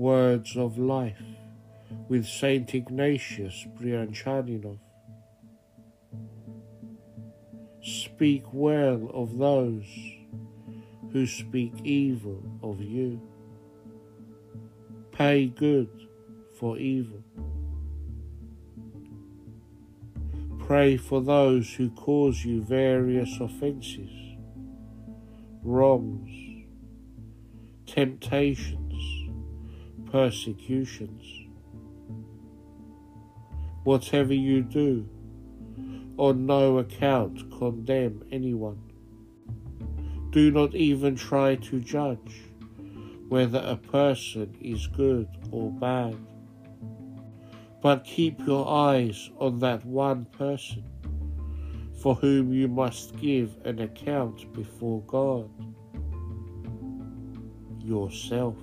Words of Life with Saint Ignatius Brianchaninov. Speak well of those who speak evil of you. Pay good for evil. Pray for those who cause you various offences, wrongs, temptations, persecutions. Whatever you do, on no account condemn anyone. Do not even try to judge whether a person is good or bad but keep your eyes on that one person for whom you must give an account before God yourself.